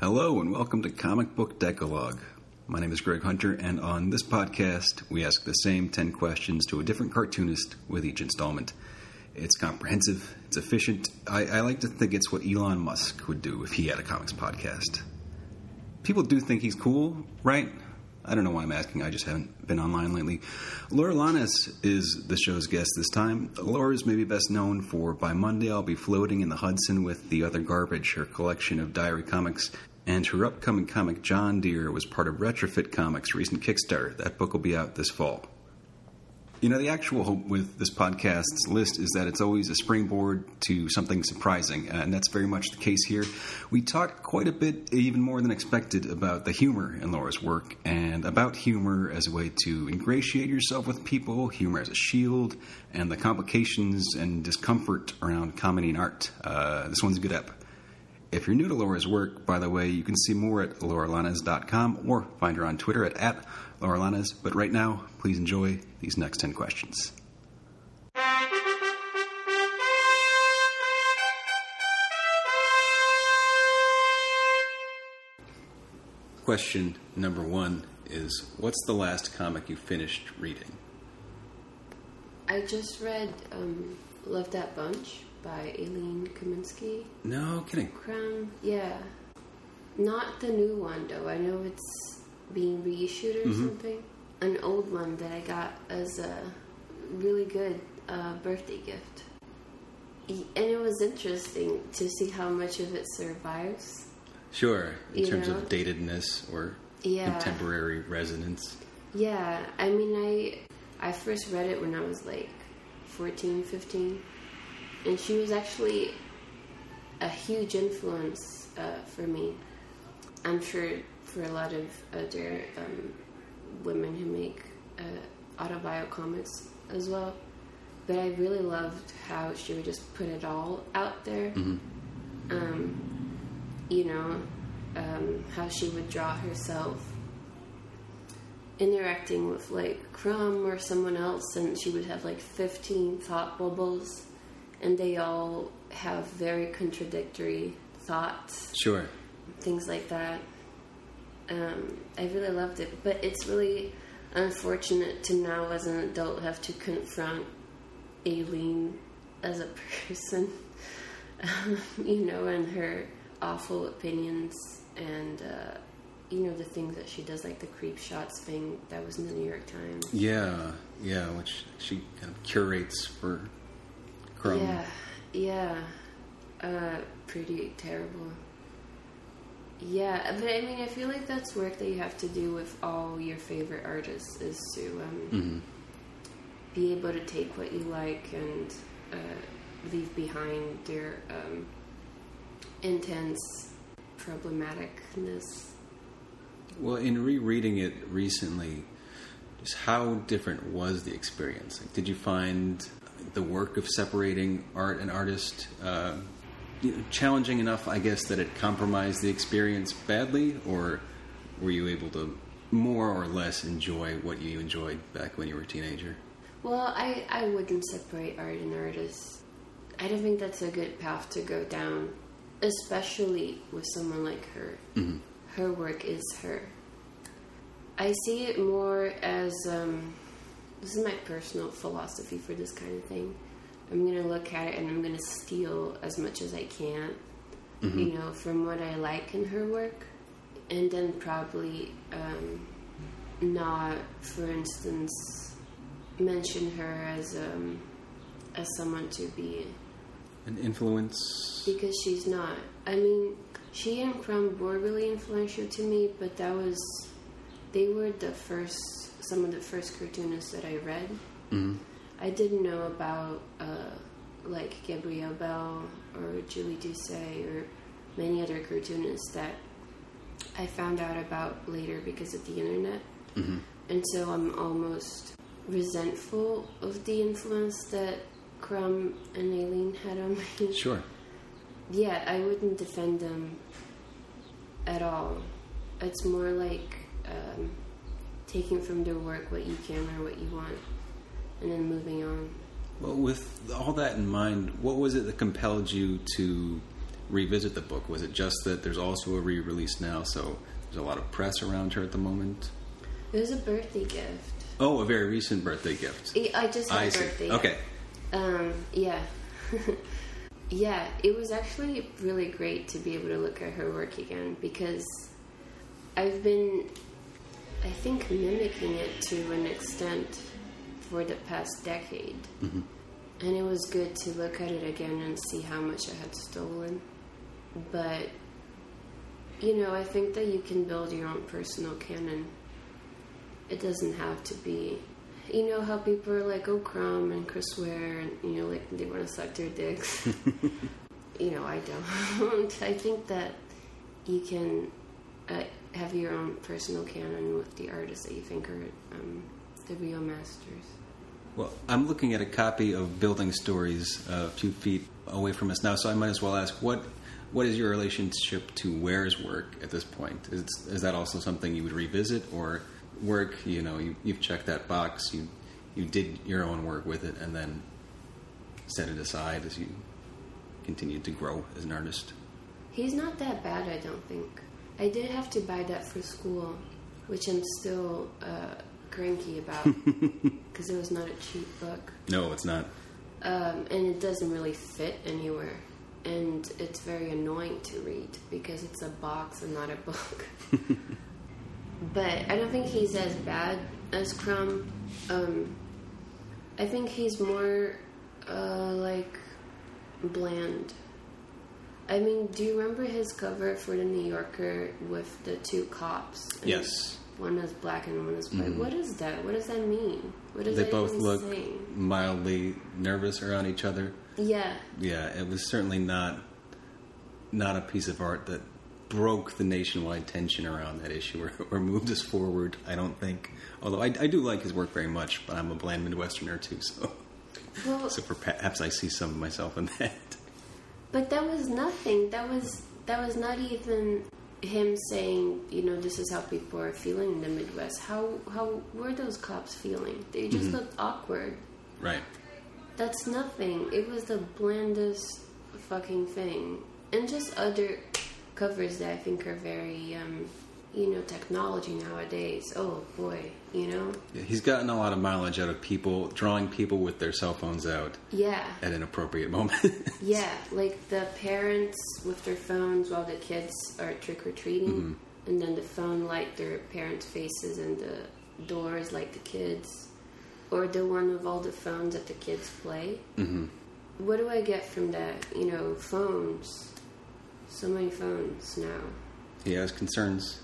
Hello and welcome to Comic Book Decalogue. My name is Greg Hunter, and on this podcast, we ask the same 10 questions to a different cartoonist with each installment. It's comprehensive, it's efficient. I, I like to think it's what Elon Musk would do if he had a comics podcast. People do think he's cool, right? I don't know why I'm asking, I just haven't been online lately. Laura Lannes is the show's guest this time. Laura is maybe best known for By Monday I'll Be Floating in the Hudson with the Other Garbage, her collection of diary comics, and her upcoming comic John, Dear was part of Retrofit Comics' recent Kickstarter. That book will be out this fall. You know, the actual hope with this podcast's list is that it's always a springboard to something surprising, and that's very much the case here. We talked quite a bit, even more than expected, about the humor in Laura's work and about humor as a way to ingratiate yourself with people, humor as a shield, and the complications and discomfort around comedy and art. Uh, this one's a good ep. If you're new to Laura's work, by the way, you can see more at lauralannes.com or find her on Twitter at, at lauralannes. But right now, please enjoy these next 10 questions. Question number one is What's the last comic you finished reading? I just read um, Love That Bunch by Aline Kominsky. No kidding. Crown, yeah. Not the new one though. I know it's being reissued or Mhm. something. An old one that I got as a really good uh, birthday gift. And it was interesting to see how much of it survives. Sure, in terms know? of datedness or Yeah. contemporary resonance. Yeah, I mean, I I first read it when I was like 14, 15, and she was actually a huge influence uh, for me. I'm sure for a lot of other um, women who make uh, autobio comics as well. But I really loved how she would just put it all out there. Mhm. Um, you know, um, how she would draw herself interacting with like Crumb or someone else, and she would have like 15 thought bubbles, and they all have very contradictory thoughts, Sure. things like that. Um, I really loved it, but it's really unfortunate to now, as an adult, have to confront Aline as a person, um, you know, and her awful opinions and. Uh, you know the things that she does, like the creep shots thing that was in the New York Times. Yeah, yeah, which she kind of curates for Crumb. Yeah, yeah, uh, pretty terrible. Yeah, but I mean, I feel like that's work that you have to do with all your favorite artists is to um, hmm be able to take what you like and uh, leave behind their um, intense problematicness. Well, in rereading it recently, just how different was the experience? Like, did you find the work of separating art and artist uh, challenging enough, I guess, that it compromised the experience badly, or were you able to more or less enjoy what you enjoyed back when you were a teenager? Well, I, I wouldn't separate art and artist. I don't think that's a good path to go down, especially with someone like her. Mhm. Her work is her. I see it more as um, this is my personal philosophy for this kind of thing. I'm gonna look at it and I'm gonna steal as much as I can, you know, from what I like in her work, and then probably um, not, for instance, mention her as um, as someone to be An influence? because she's not. I mean, she and Crumb were really influential to me, but that was they were the first some of the first cartoonists that I read. Mhm. I didn't know about uh, like Gabrielle Bell or Julie Doucet or many other cartoonists that I found out about later because of the internet. Mhm. And so I'm almost resentful of the influence that Crumb and Aline had on me. Sure. Yeah, I wouldn't defend them at all. It's more like um, taking from their work what you can or what you want, and then moving on. Well, with all that in mind, what was it that compelled you to revisit the book? Was it just that there's also a re-release now, so there's a lot of press around her at the moment? It was a birthday gift. Oh, a very recent birthday gift. I- I just had I birthday. Okay. Um, yeah. yeah, it was actually really great to be able to look at her work again because I've been, I think, mimicking it to an extent for the past decade. And it was good to look at it again and see how much I had stolen. But, you know, I think that you can build your own personal canon. It doesn't have to be you know how people are like, oh, Crumb and Chris Ware, and you know, like they want to suck their dicks. you know, I don't. I think that you can uh, have your own personal canon with the artists that you think are um, the real masters. Well, I'm looking at a copy of Building Stories uh, a few feet away from us now, so I might as well ask what what is your relationship to Ware's work at this point? Is, is that also something you would revisit, or work? You know, you, you've checked that box, you you did your own work with it, and then set it aside as you continued to grow as an artist. He's not that bad, I don't think. I did have to buy that for school, which I'm still uh, cranky about because it was not a cheap book. No, it's not. um, and it doesn't really fit anywhere. And it's very annoying to read because it's a box and not a book. but I don't think he's as bad as Crumb. Um, I think he's more uh, like bland. I mean, do you remember his cover for the New Yorker with the two cops? Yes. One is black and one is white. Mm-hmm. What is that? What does that mean? What does They both look mildly nervous around each other. Yeah. Yeah, it was certainly not not a piece of art that broke the nationwide tension around that issue or, or moved us forward. I don't think. Although I, I do like his work very much, but I'm a bland Midwesterner too, so Well, so perhaps I see some of myself in that. But that was nothing. That was that was not even him saying, you know, this is how people are feeling in the Midwest. How how were those cops feeling? They just looked awkward. Right. That's nothing. It was the blandest fucking thing. And just other covers that I think are very um, you know, technology nowadays. Oh boy, you know? Yeah, he's gotten a lot of mileage out of people drawing people with their cell phones out Yeah. at an appropriate moment. Yeah, like the parents with their phones while the kids are trick or treating, and then the phone light their parents' faces and the doors like the kids, or the one with all the phones that the kids play. hmm What do I get from that? You know, phones. So many phones now. He has concerns.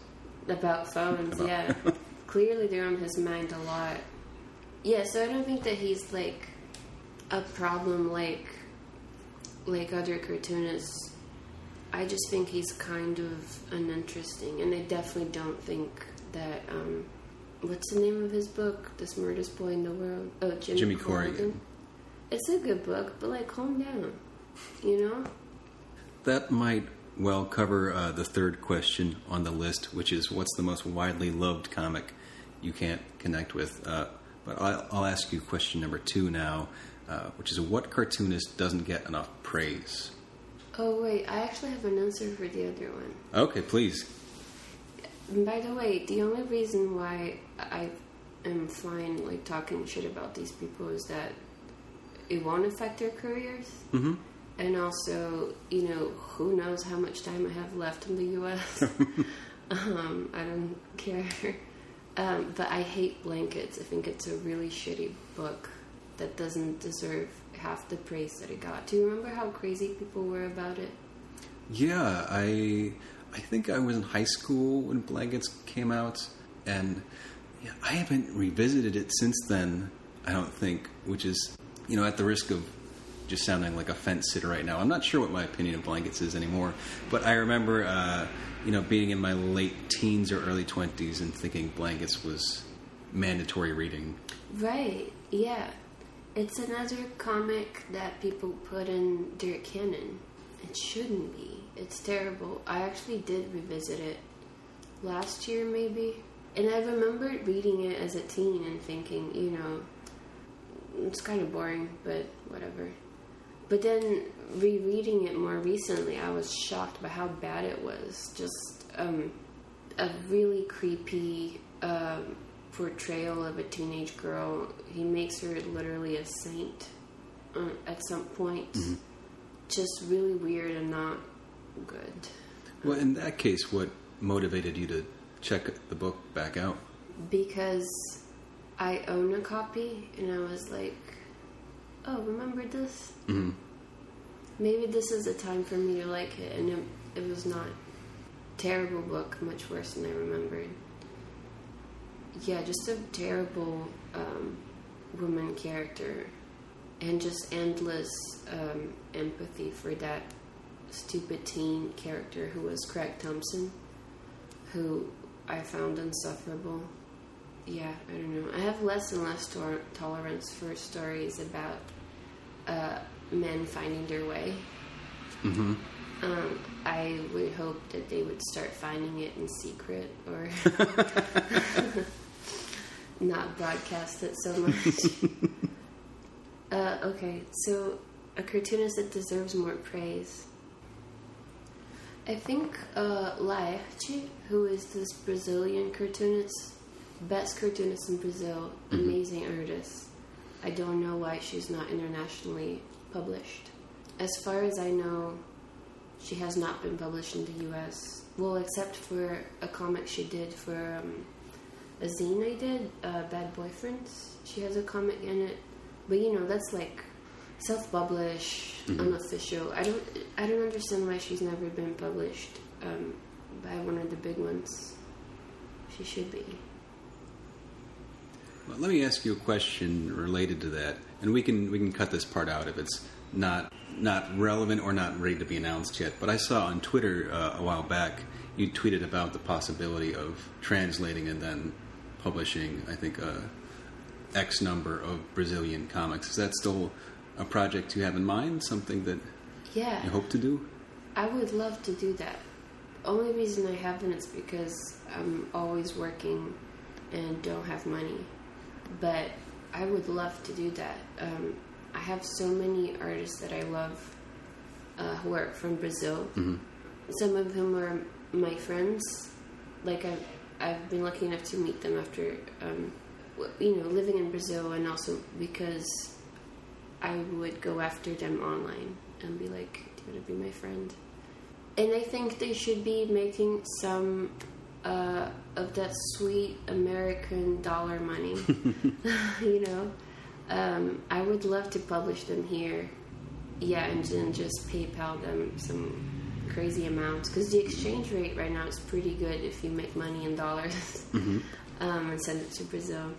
About phones, About- yeah. Clearly they're on his mind a lot. Yeah, so I don't think that he's like a problem like like other cartoonists. I just think he's kind of uninteresting and I definitely don't think that um what's the name of his book? The smartest boy in the world. Oh, Jimmy, Jimmy Corrigan. Corrigan. It's a good book, but like calm down. You know? That might well cover uh, the third question on the list, which is what's the most widely loved comic you can't connect with? Uh, but I'll, I'll ask you question number two now, uh, which is what cartoonist doesn't get enough praise? Oh wait, I actually have an answer for the other one. Okay, please. By the way, the only reason why I am fine like talking shit about these people is that it won't affect their careers, hmm and also, you know, who knows how much time I have left in the U.S. um, I don't care. Um, but I hate blankets. I think it's a really shitty book that doesn't deserve half the praise that it got. Do you remember how crazy people were about it? Yeah, I I think I was in high school when Blankets came out, and yeah, I haven't revisited it since then. I don't think, which is you know at the risk of just sounding like a fence sitter right now. I'm not sure what my opinion of Blankets is anymore, but I remember uh, you know being in my late teens or early twenties and thinking Blankets was mandatory reading. Right, yeah. It's another comic that people put in their canon. It shouldn't be. It's terrible. I actually did revisit it last year, maybe. And I remembered reading it as a teen and thinking, you know, it's kind of boring, but whatever. But then rereading it more recently, I was shocked by how bad it was. Just um, a really creepy um, portrayal of a teenage girl. He makes her literally a saint uh, at some point. Just really weird and not good. Well, in that case, what motivated you to check the book back out? because I own a copy and I was like, oh, remember this? hmm Maybe this is a time for me to like it. And it, it was not. Terrible book, much worse than I remembered. Yeah, just a terrible um, woman character. And just endless um, empathy for that stupid teen character who was Craig Thompson, who I found insufferable. Yeah, I don't know. I have less and less tor- tolerance for stories about uh, men finding their way. hmm Um, I would hope that they would start finding it in secret or not broadcast it so much. uh, okay, so a cartoonist that deserves more praise. I think uh, Laerte, who is this Brazilian cartoonist, best cartoonist in Brazil, amazing artist. I don't know why she's not internationally published. As far as I know, she has not been published in the U.S. Well, except for a comic she did for um, a zine I did, uh, Bad Boyfriends. She has a comic in it, but you know that's like self-published, unofficial. I don't, I don't understand why she's never been published um, by one of the big ones. She should be. Well, let me ask you a question related to that, and we can we can cut this part out if it's not not relevant or not ready to be announced yet. But I saw on Twitter uh, a while back you tweeted about the possibility of translating and then publishing. I think a X number of Brazilian comics. Is that still a project you have in mind? Something that Yeah. you hope to do? I would love to do that. The only reason I haven't is because I'm always working and don't have money. But I would love to do that. Um, I have so many artists that I love uh, who are from Brazil. Some of whom are my friends. Like I've, I've been lucky enough to meet them after, um, you know, living in Brazil, and also because I would go after them online and be like, "Do you want to be my friend?" And I think they should be making some uh, of that sweet American dollar money. you know, um, I would love to publish them here. Yeah, and then just PayPal them some crazy amounts because the exchange rate right now is pretty good if you make money in dollars um, and send it to Brazil.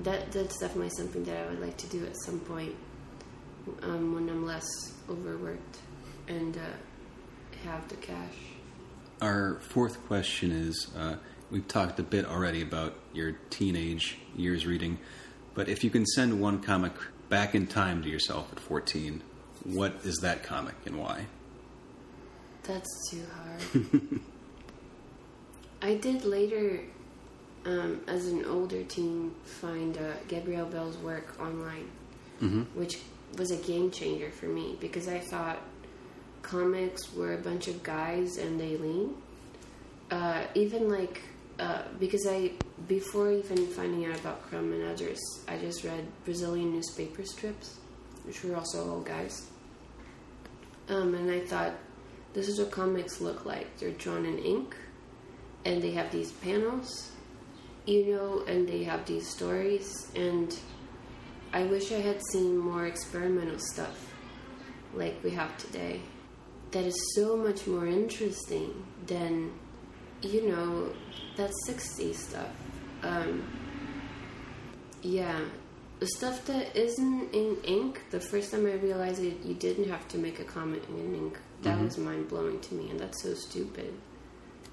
That that's definitely something that I would like to do at some point um, when I'm less overworked and uh, have the cash. Our fourth question is uh, we've talked a bit already about your teenage years reading, but if you can send one comic back in time to yourself at 14, what is that comic and why? That's too hard. I did later, um, as an older teen, find uh, Gabrielle Bell's work online, which was a game changer for me because I thought comics were a bunch of guys and they lean. Uh, even like uh, because I before even finding out about Crumb and others, I just read Brazilian newspaper strips, which were also all guys. Um, and I thought, this is what comics look like. They're drawn in ink, and they have these panels, you know, and they have these stories. And I wish I had seen more experimental stuff like we have today. That is so much more interesting than, you know, that 60s stuff. Um, yeah, the stuff that isn't in ink. The first time I realized it, you didn't have to make a comment in ink. That was mind blowing to me, and that's so stupid,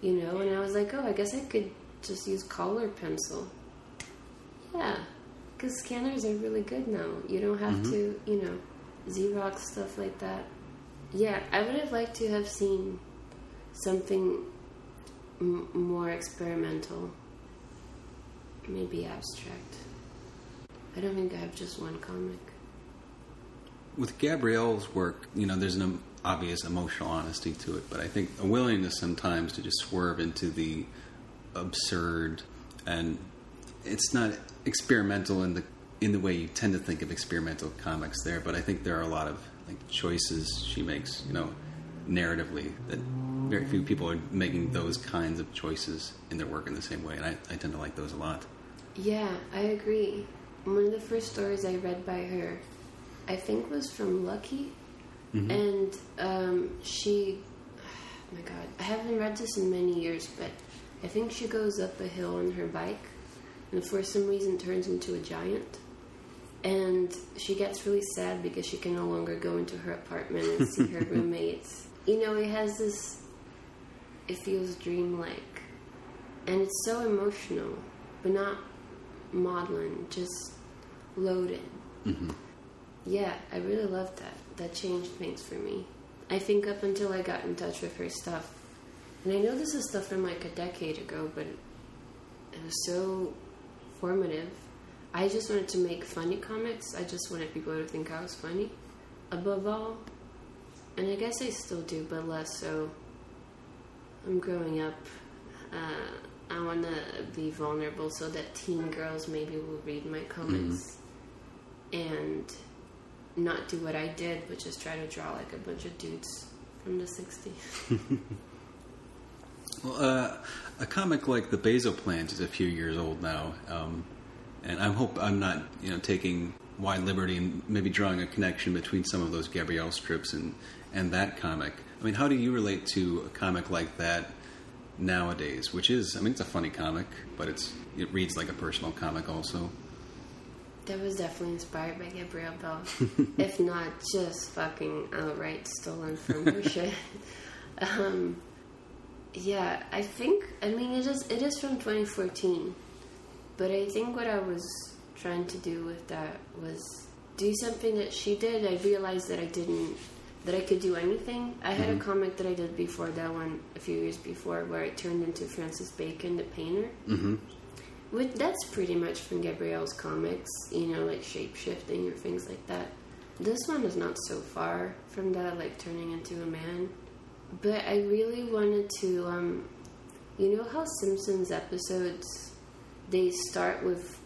you know. And I was like, oh, I guess I could just use color pencil. Yeah, because scanners are really good now. You don't have to, you know, Xerox stuff like that. Yeah, I would have liked to have seen something m- more experimental, maybe abstract. I don't think I have just one comic. With Gabrielle's work, you know, there's an obvious emotional honesty to it, but I think a willingness sometimes to just swerve into the absurd, and it's not experimental in the in the way you tend to think of experimental comics there. But I think there are a lot of like choices she makes, you know, narratively that very few people are making those kinds of choices in their work in the same way, and I, I tend to like those a lot. Yeah, I agree. One of the first stories I read by her, I think, was from Lucky, and um, she. Oh my God, I haven't read this in many years, but I think she goes up a hill on her bike, and for some reason turns into a giant. And she gets really sad because she can no longer go into her apartment and see her roommates. You know, it has this. It feels dreamlike, and it's so emotional, but not maudlin, just loaded. Mm-hmm. Yeah, I really loved that. That changed things for me. I think up until I got in touch with her stuff, and I know this is stuff from like a decade ago, but it was so formative. I just wanted to make funny comics. I just wanted people to think I was funny, above all. And I guess I still do, but less so. I'm growing up. Uh, I want to be vulnerable so that teen girls maybe will read my comics and not do what I did, but just try to draw like a bunch of dudes from the 60s. Well, uh, a comic like The Basil Plant is a few years old now, um, and I hope I'm not, you know, taking wide liberty and maybe drawing a connection between some of those Gabrielle strips and and that comic. I mean, how do you relate to a comic like that nowadays? Which is, I mean, it's a funny comic, but it's it reads like a personal comic also. That was definitely inspired by Gabrielle Bell, if not just fucking outright stolen from her shit. Um, yeah, I think. I mean, it is. It is from 2014, but I think what I was trying to do with that was do something that she did. I realized that I didn't. That I could do anything. I had a comic that I did before that one a few years before, where it turned into Francis Bacon, the painter. Mm-hmm. Which that's pretty much from Gabrielle's comics, you know, like shape shifting or things like that. This one is not so far from that, like turning into a man. But I really wanted to, um, you know, how Simpsons episodes they start with.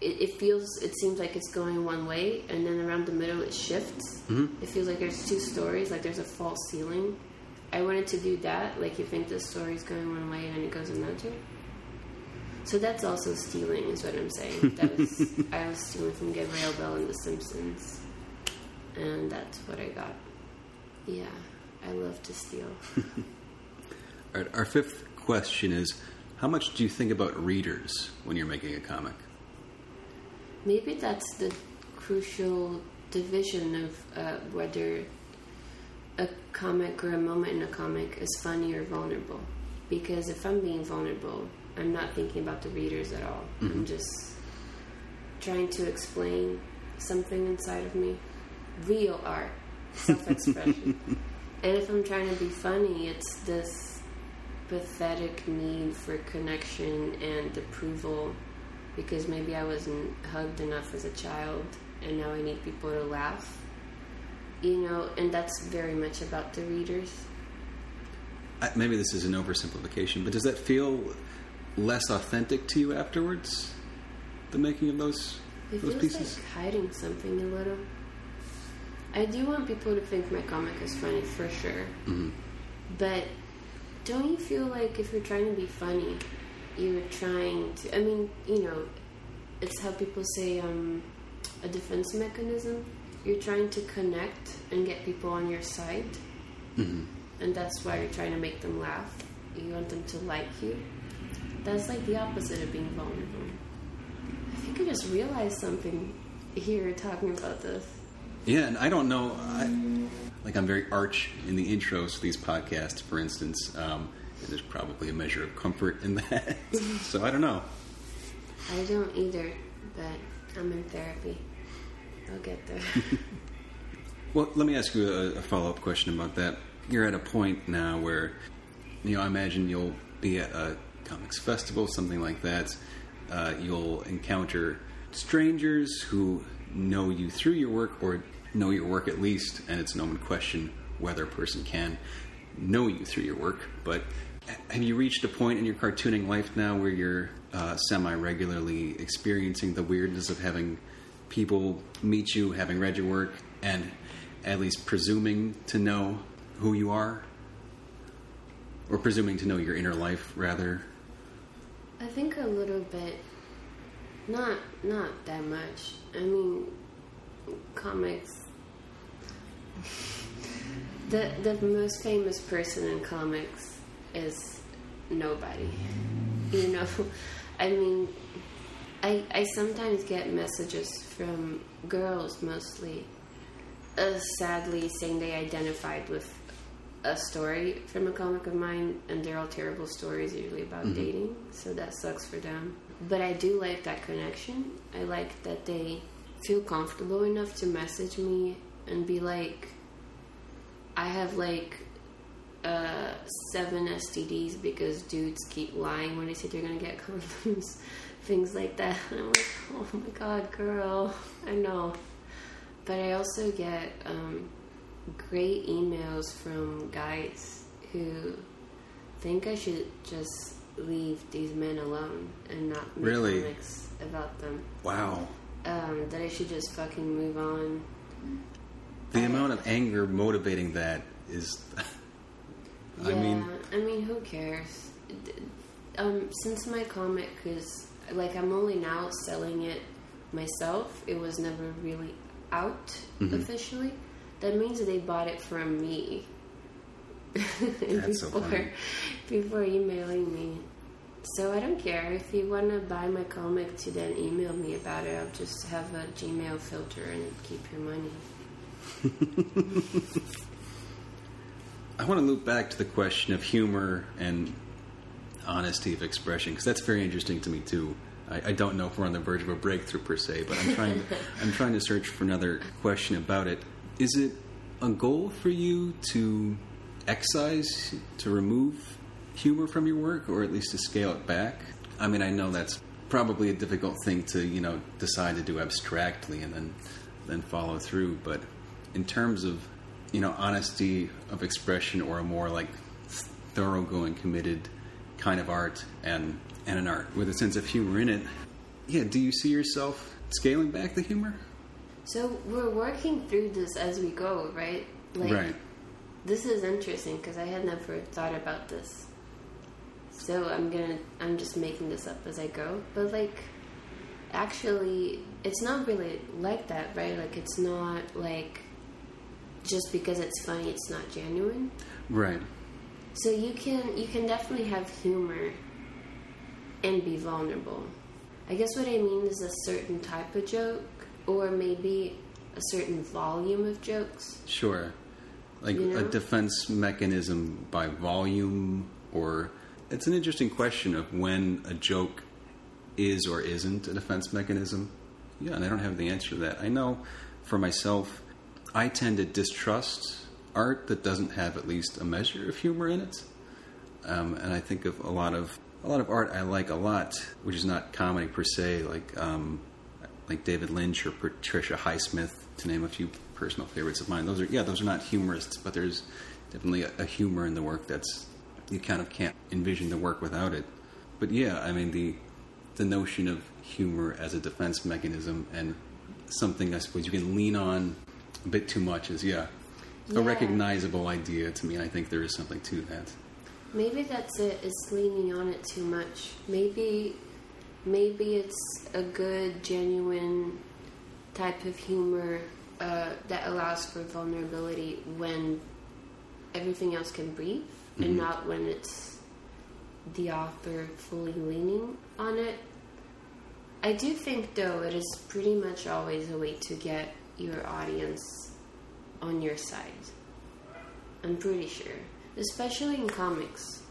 It, it feels, it seems like it's going one way, and then around the middle it shifts. Mm-hmm. It feels like there's two stories, like there's a false ceiling. I wanted to do that, like you think the story's going one way and then it goes another. So that's also stealing, is what I'm saying. That was I was stealing from Gabrielle Bell in The Simpsons, and that's what I got. Yeah, I love to steal. All right, our fifth question is: How much do you think about readers when you're making a comic? Maybe that's the crucial division of uh, whether a comic or a moment in a comic is funny or vulnerable. Because if I'm being vulnerable, I'm not thinking about the readers at all. I'm just trying to explain something inside of me. Real art, self expression. and if I'm trying to be funny, it's this pathetic need for connection and approval because maybe I wasn't hugged enough as a child and now I need people to laugh. You know, and that's very much about the readers. Maybe this is an oversimplification, but does that feel less authentic to you afterwards? The making of those It those feels pieces. like hiding something a little. I do want people to think my comic is funny for sure. Mhm. But don't you feel like if you're trying to be funny, you're trying to. I mean, you know, it's how people say um, a defense mechanism. You're trying to connect and get people on your side, Mhm. and that's why you're trying to make them laugh. You want them to like you. That's like the opposite of being vulnerable. I think I just realized something here talking about this. Yeah, and I don't know. I, like I'm very arch in the intros to these podcasts, for instance. Um, and there's probably a measure of comfort in that. so I don't know. I don't either, but I'm in therapy. I'll get there. Well, let me ask you a, a follow up question about that. You're at a point now where, you know, I imagine you'll be at a comics festival, something like that. Uh, you'll encounter strangers who know you through your work or know your work at least, and it's an open question whether a person can know you through your work. But have you reached a point in your cartooning life now where you're uh, semi regularly experiencing the weirdness of having people meet you, having read your work, and at least presuming to know who you are? Or presuming to know your inner life, rather? I think a little bit. Not not that much. I mean, comics. The the most famous person in comics is nobody. You know, I mean, I I sometimes get messages from girls mostly, uh, sadly saying they identified with a story from a comic of mine, and they're all terrible stories, usually about dating. So that sucks for them. But I do like that connection. I like that they feel comfortable enough to message me and be like, I have like uh, seven STDs because dudes keep lying when they say they're gonna get condoms, things like that. And I'm like, oh my god, girl, I know. But I also get um, great emails from guys who think I should just leave these men alone and not make Really? comics about them. Wow. Um, that I should just fucking move on. The amount of anger motivating that is. I Yeah, mean, I mean, who cares? Um, since my comic is like I'm only now selling it myself. It was never really out Mm-hmm. officially. That means they bought it from me. So before, funny. before emailing me. So I don't care if you want to buy my comic to then email me about it. I'll just have a Gmail filter and keep your money. I want to loop back to the question of humor and honesty of expression because that's very interesting to me too. I, I don't know if we're on the verge of a breakthrough per se, but I'm trying. I'm trying to search for another question about it. Is it a goal for you to excise, to remove humor from your work, or at least to scale it back? I mean, I know that's probably a difficult thing to you know decide to do abstractly and then then follow through, but in terms of you know honesty of expression or a more like thoroughgoing committed kind of art and and an art with a sense of humor in it yeah do you see yourself scaling back the humor So we're working through this as we go, right? Like, right This is interesting because I had never thought about this. So I'm gonna, I'm just making this up as I go. But like, actually, it's not really like that, right? Like, it's not like just because it's funny, it's not genuine. right So you can, you can definitely have humor and be vulnerable. I guess what I mean is a certain type of joke, or maybe a certain volume of jokes. sure like You a defense mechanism by volume or it's an interesting question of when a joke is or isn't a defense mechanism. Yeah and i don't have the answer to that. I know for myself i tend to distrust art that doesn't have at least a measure of humor in it. Um, and I think of a lot of a lot of art I like a lot, which is not comedy per se, like um, like David Lynch or Patricia Highsmith, to name a few personal favorites of mine. Those are yeah, those are not humorists, but there's definitely a, a humor in the work that's you kind of can't envision the work without it. But yeah, I mean the the notion of humor as a defense mechanism and something I suppose you can lean on a bit too much is yeah. A recognizable idea to me, I think there is something to that. Maybe that's it. It's leaning on it too much. Maybe, maybe it's a good, genuine type of humor uh, that allows for vulnerability when everything else can breathe, and not when it's the author fully leaning on it. I do think, though, it is pretty much always a way to get your audience on your side. I'm pretty sure. Especially in comics.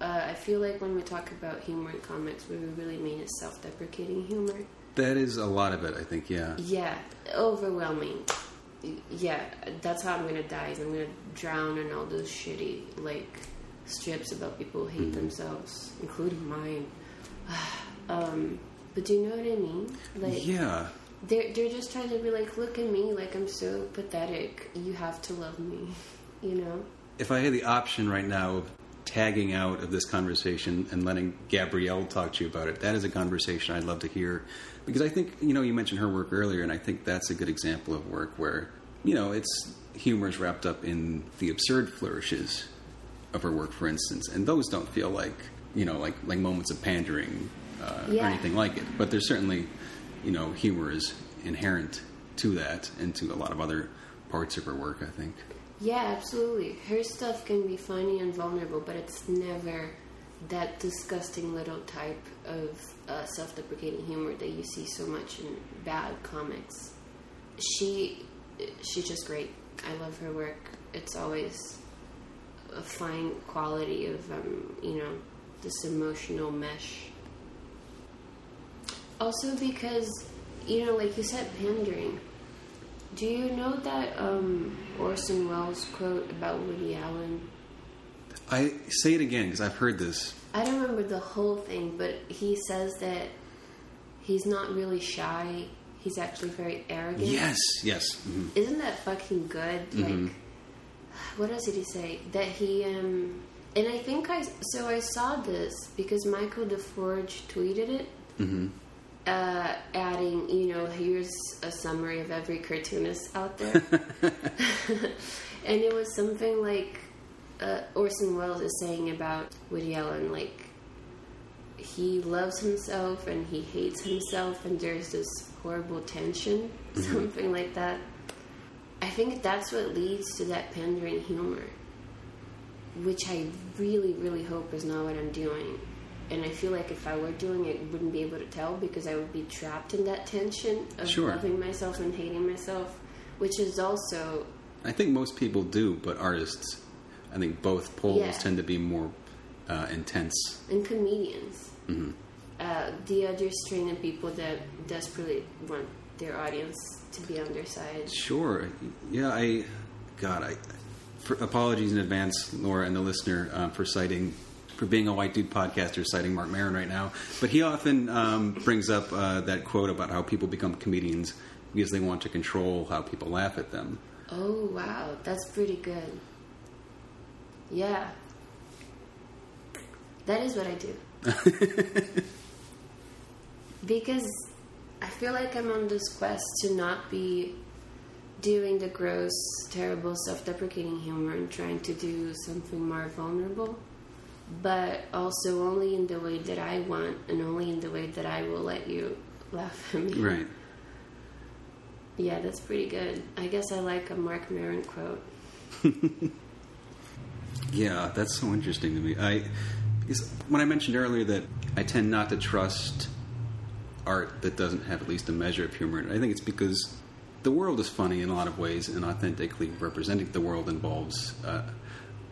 Uh, I feel like when we talk about humor in comics, what we really mean is self deprecating humor. That is a lot of it, I think, yeah. Yeah, overwhelming. Yeah, that's how I'm gonna die. Is I'm gonna drown in all those shitty like strips about people who hate themselves, including mine. um, but do you know what I mean? Like, Yeah. they're they're just trying to be like, look at me, like I'm so pathetic. You have to love me, you know. If I had the option right now of tagging out of this conversation and letting Gabrielle talk to you about it, that is a conversation I'd love to hear. Because I think, you know, you mentioned her work earlier, and I think that's a good example of work where, you know, it's humor is wrapped up in the absurd flourishes of her work, for instance. And those don't feel like, you know, like, like moments of pandering uh, or anything like it. But there's certainly, you know, humor is inherent to that and to a lot of other parts of her work, I think. Yeah, absolutely. Her stuff can be funny and vulnerable, but it's never that disgusting little type of uh, self-deprecating humor that you see so much in bad comics. She, she's just great. I love her work. It's always a fine quality of, um, you know, this emotional mesh. Also, because you know, like you said, pandering. Do you know that um, Orson Welles quote about Woody Allen? I say it again because I've heard this. I don't remember the whole thing, but he says that he's not really shy. He's actually very arrogant. Yes, yes. mhm. Isn't that fucking good? Mhm. Like, what else did he say? That he um, and I think I so I saw this because Michael DeForge tweeted it, Mhm. Uh, adding, you know, here's a summary of every cartoonist out there, and it was something like uh, Orson Welles is saying about Woody Allen, like he loves himself and he hates himself, and there's this horrible tension, something like that. I think that's what leads to that pandering humor, which I really, really hope is not what I'm doing. And I feel like if I were doing it, I wouldn't be able to tell because I would be trapped in that tension of Sure. loving myself and hating myself, which is also I think most people do, but artists, I think both poles Yeah. tend to be more uh, intense. and comedians. hmm Uh, the other strain of people that desperately want their audience to be on their side. Sure. Yeah, I. God, I. For, apologies in advance, Laura and the listener, uh, for citing. For being a white dude podcaster, citing Marc Maron right now. But he often um, brings up uh, that quote about how people become comedians because they want to control how people laugh at them. Oh wow, that's pretty good. Yeah. That is what I do. because I feel like I'm on this quest to not be doing the gross, terrible, self deprecating humor and trying to do something more vulnerable. But also only in the way that I want and only in the way that I will let you laugh at me. Right. Yeah, that's pretty good. I guess I like a Marc Maron quote. Yeah, that's so interesting to me. I because when I mentioned earlier that I tend not to trust art that doesn't have at least a measure of humor in it. I think it's because the world is funny in a lot of ways, and authentically representing the world involves, uh,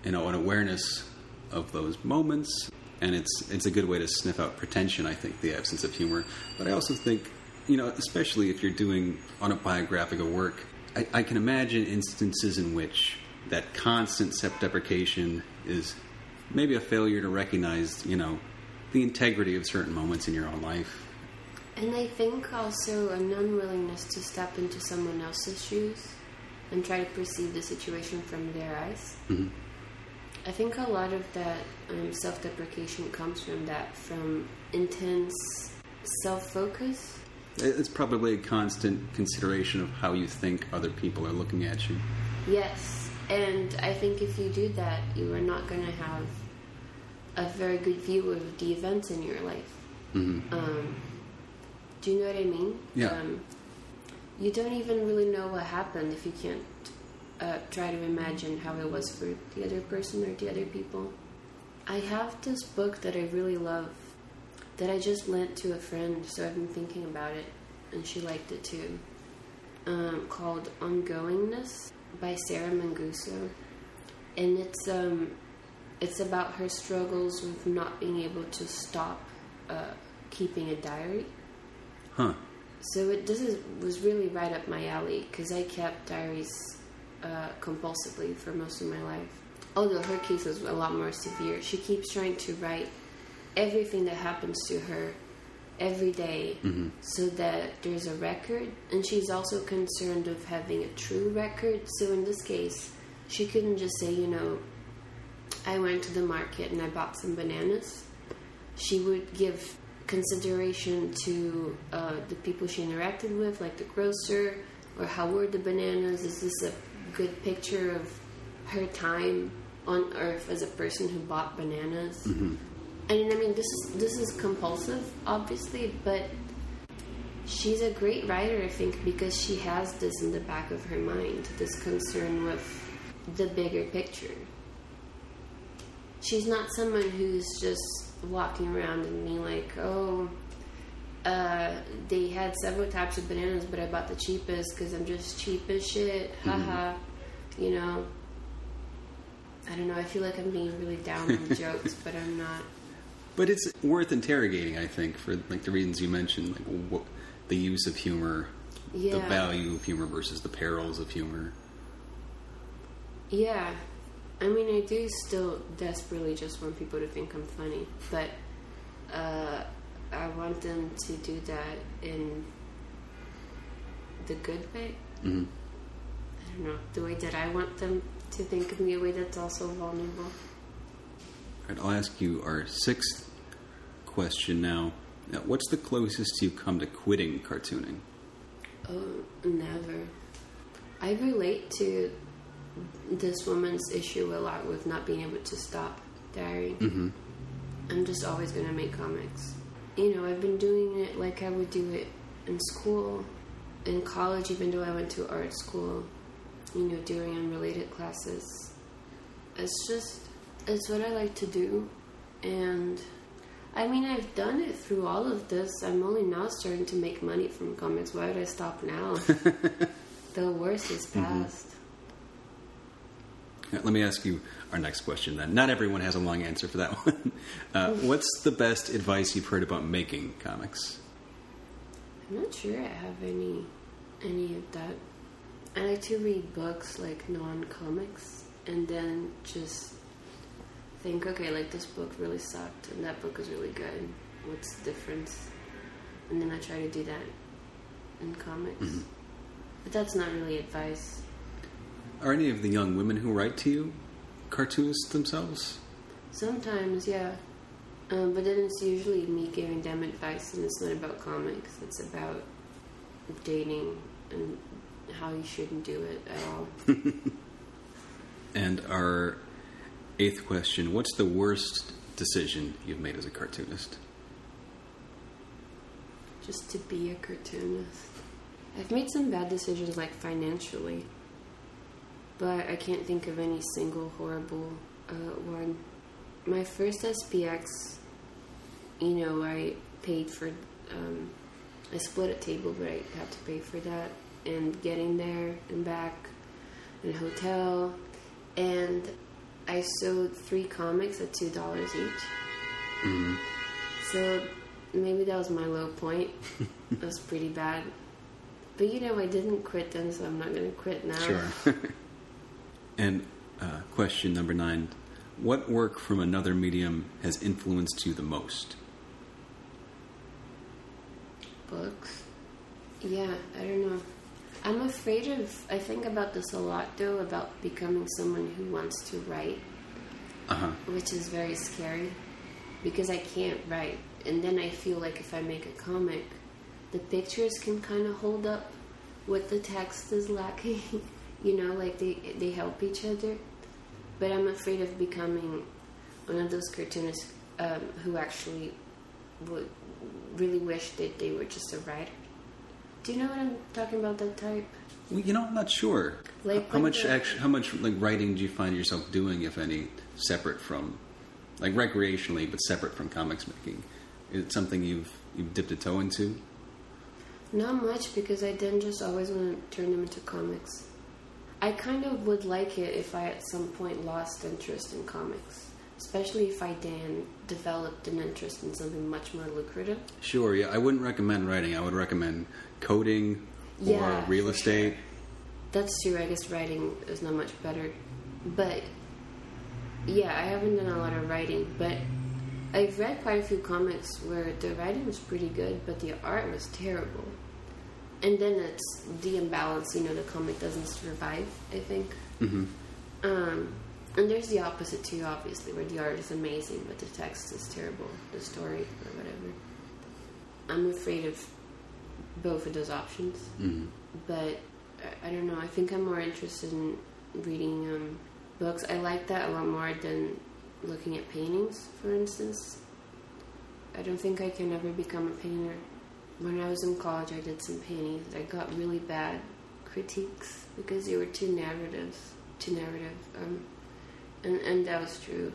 you know, an awareness of those moments, and it's it's a good way to sniff out pretension. I think the absence of humor, but I also think, you know, especially if you're doing autobiographical work, I, I can imagine instances in which that constant self-deprecation is maybe a failure to recognize, you know, the integrity of certain moments in your own life. And I think also an unwillingness to step into someone else's shoes and try to perceive the situation from their eyes. Mhm. I think a lot of that um, self deprecation comes from that, from intense self focus. It's probably a constant consideration of how you think other people are looking at you. Yes. And I think if you do that, you are not going to have a very good view of the events in your life. hmm Um, do you know what I mean? Yeah. Um, you don't even really know what happened if you can't uh, try to imagine how it was for the other person or the other people. I have this book that I really love that I just lent to a friend, so I've been thinking about it, and she liked it too. Um, called Ongoingness by Sarah Manguso, and it's um, it's about her struggles with not being able to stop uh, keeping a diary. Huh. So it this is was really right up my alley because I kept diaries uh, compulsively for most of my life. although her case is a lot more severe, she keeps trying to write everything that happens to her every day so that there's a record. And she's also concerned of having a true record. So in this case, she couldn't just say, you know, I went to the market and I bought some bananas. She would give consideration to uh, the people she interacted with, like the grocer, or how were the bananas? Is this a good picture of her time on Earth as a person who bought bananas? Mm-hmm. And I mean, this is this is compulsive, obviously, but she's a great writer, I think, because she has this in the back of her mind, this concern with the bigger picture. She's not someone who's just walking around and being like, oh, uh, they had several types of bananas, but I bought the cheapest because I'm just cheap as shit. Haha. You know, I don't know. I feel like I'm being really down on jokes, but I'm not. But it's worth interrogating, I think, for like the reasons you mentioned, like what, the use of humor, the value of humor versus the perils of humor. Yeah. I mean, I do still desperately just want people to think I'm funny, but uh, I want them to do that in the good way. hmm I don't know, the way that I want them to think of me, a way that's also vulnerable. All right, I'll ask you our sixth question now. now. What's the closest you've come to quitting cartooning? Oh, never. I relate to this woman's issue a lot with not being able to stop diarying. Mm-hmm. I'm just always going to make comics. You know, I've been doing it like I would do it in school, in college, even though I went to art school, you know, during unrelated classes. It's just, it's what I like to do. And I mean, I've done it through all of this. I'm only now starting to make money from comics. Why would I stop now? the worst is past. Uh, Let me ask you our next question then. Not everyone has a long answer for that one. Uh, what's the best advice you've heard about making comics? I'm not sure I have any any of that. I like to read books like non-comics and then just think, okay, like this book really sucked and that book is really good. What's the difference? And then I try to do that in comics. But that's not really advice. Are any of the young women who write to you cartoonists themselves? Sometimes, yeah. Um, but then it's usually me giving them advice, and it's not about comics. It's about dating and how you shouldn't do it at all. And our eighth question What's the worst decision you've made as a cartoonist? Just to be a cartoonist. I've made some bad decisions, like financially, but I can't think of any single horrible uh, one. My first SPX, you know, I paid for. Um, I split a table, but I had to pay for that, and getting there and back, and a hotel, and I sold three comics at two dollars each. Mm-hmm. So maybe that was my low point. That was pretty bad. But you know, I didn't quit then, so I'm not going to quit now. Sure. and uh, question number nine What work from another medium has influenced you the most? Books. Yeah, I don't know. I'm afraid of. I think about this a lot, though, about becoming someone who wants to write, Uh huh. which is very scary because I can't write. And then I feel like if I make a comic, the pictures can kind of hold up what the text is lacking. you know, like they they help each other. But I'm afraid of becoming one of those cartoonists um, who actually would really wish that they were just a writer. Do you know what I'm talking about? That type. Well, you know, I'm not sure. Like how much the- actually, how much like writing do you find yourself doing, if any, separate from, like recreationally, but separate from comics making? Is it something you've you've dipped a toe into? Not much because I didn't just always want to turn them into comics. I kind of would like it if I at some point lost interest in comics, especially if I then developed an interest in something much more lucrative. Sure. Yeah, I wouldn't recommend writing. I would recommend coding or Yeah, real estate. That's true. I guess writing is not much better, but yeah, I haven't done a lot of writing, but I've read quite a few comics where the writing was pretty good, but the art was terrible. And then it's the imbalance, you know, the comic doesn't survive, I think. hmm Um, and there's the opposite too, obviously, where the art is amazing, but the text is terrible, the story or whatever. I'm afraid of both of those options, hmm but I, I don't know. I think I'm more interested in reading um, books. I like that a lot more than looking at paintings, for instance. I don't think I can ever become a painter. When I was in college, I did some paintings. I got really bad critiques because they were too narratives, too narrative, um, and and that was true.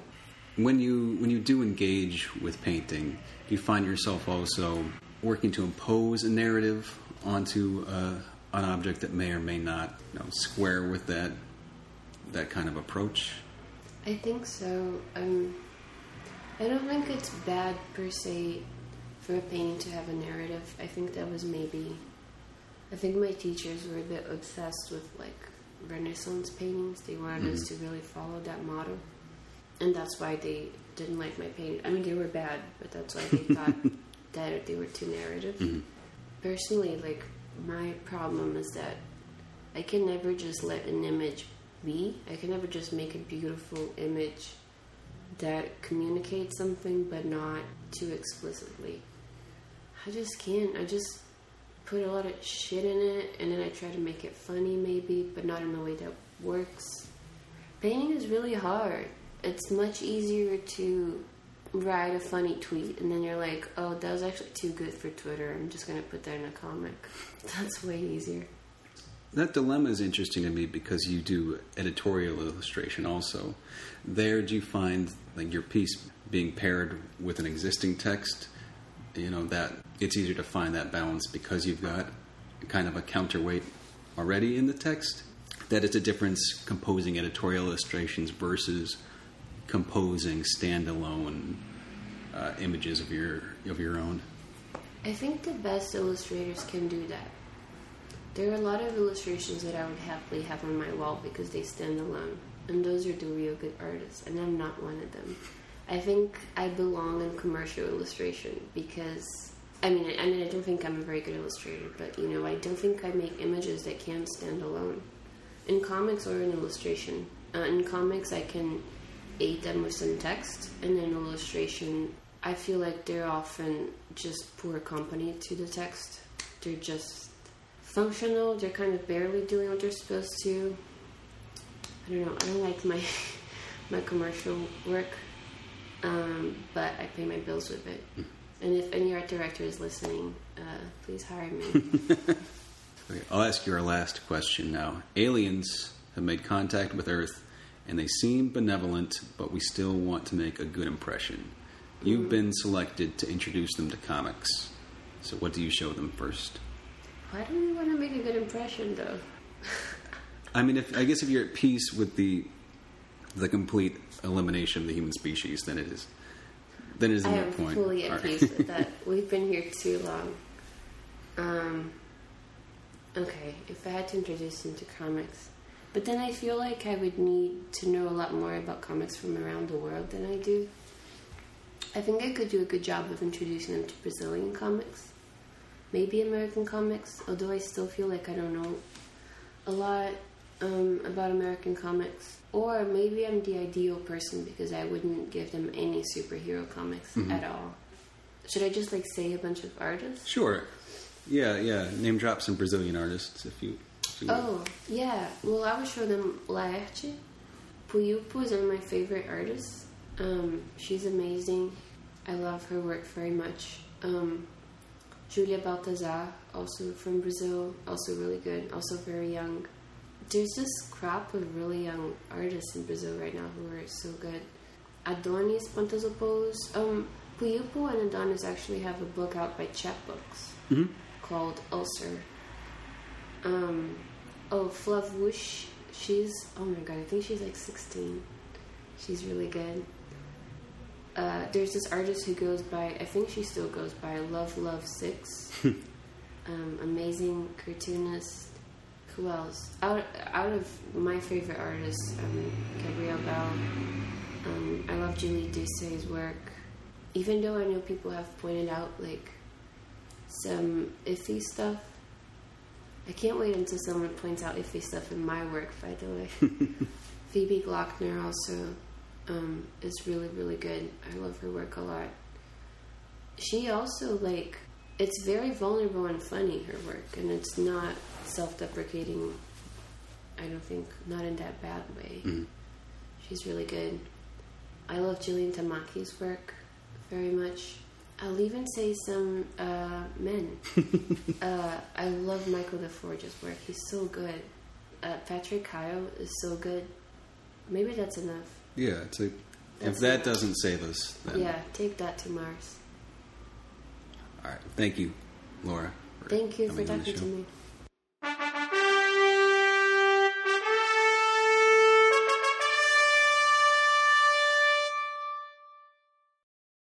When you when you do engage with painting, do you find yourself also working to impose a narrative onto uh, an object that may or may not you know, square with that that kind of approach? I think so. Um, I don't think it's bad per se for a painting to have a narrative. I think that was maybe. I think my teachers were a bit obsessed with like Renaissance paintings. They wanted us mm-hmm. to really follow that model, and that's why they didn't like my painting. I mean, they were bad, but that's why they thought that they were too narrative. Mm-hmm. Personally, like my problem is that I can never just let an image be. I can never just make a beautiful image that communicates something but not too explicitly. I just can't. I just put a lot of shit in it and then I try to make it funny maybe, but not in a way that works. Painting is really hard. It's much easier to write a funny tweet and then you're like, oh, that was actually too good for Twitter. I'm just going to put that in a comic. That's way easier. That dilemma is interesting to me because you do editorial illustration also. There, do you find like your piece being paired with an existing text? You know that it's easier to find that balance because you've got kind of a counterweight already in the text. That it's a difference composing editorial illustrations versus composing standalone uh, images of your of your own. I think the best illustrators can do that. There are a lot of illustrations that I would happily have on my wall because they stand alone. And those are the real good artists, and I'm not one of them. I think I belong in commercial illustration because I mean I mean I don't think I'm a very good illustrator, but you know, I don't think I make images that can stand alone. In comics or in illustration. Uh, in comics I can aid them with some text and in illustration I feel like they're often just poor company to the text. They're just functional. They're kind of barely doing what they're supposed to. I don't know. I don't like my my commercial work, um, but I pay my bills with it. And if any art director is listening, uh, please hire me. Okay, I'll ask you our last question now. Aliens have made contact with Earth, and they seem benevolent, but we still want to make a good impression. You've been selected to introduce them to comics. So, what do you show them first? Why do we want to make a good impression, though? I mean, if I guess if you're at peace with the the complete elimination of the human species, then it is then it is a I moot am point. fully at All right. peace with that. We've been here too long. Um, okay, if I had to introduce him to comics, but then I feel like I would need to know a lot more about comics from around the world than I do. I think I could do a good job of introducing them to Brazilian comics, maybe American comics, although I still feel like I don't know a lot um, about American comics. Or maybe I'm the ideal person because I wouldn't give them any superhero comics Mm-hmm. at all. Should I just like say a bunch of artists? Sure. Yeah, yeah. Name drop some Brazilian artists if you. If you. Oh, yeah. Well, I would show them Laerte. Puiupo is one of my favorite artists. Um, she's amazing. I love her work very much. Um, Julia Baltazar, also from Brazil, also really good, also very young. There's this crop of really young artists in Brazil right now who are so good. Adonis Pantazopoulos. Um, Puiupo and Adonis actually have a book out by Chapbooks Mhm. called Ulcer. Um, oh, Flavush, she's, oh my god, I think she's like 16. She's really good. Uh, there's this artist who goes by, I think she still goes by Love Love Six. um, amazing cartoonist. Who else? Out, out of my favorite artists, um, Gabrielle Bell, Um, I love Julie Doucet's work, even though I know people have pointed out like some iffy stuff. I can't wait until someone points out iffy stuff in my work. By the way, Phoebe Gloeckner also um, is really really good. I love her work a lot. She also like it's very vulnerable and funny her work, and it's not self-deprecating. I don't think not in that bad way. Mhm. She's really good. I love Jillian Tamaki's work very much. I'll even say some uh, men. uh, I love Michael DeForge's work. He's so good. Uh, Patrick Kyle is so good. Maybe that's enough. Yeah, it's a, if that enough. doesn't save us, then Yeah, take that to Mars. All right. Thank you, Laura. Thank you for coming on the talking to me.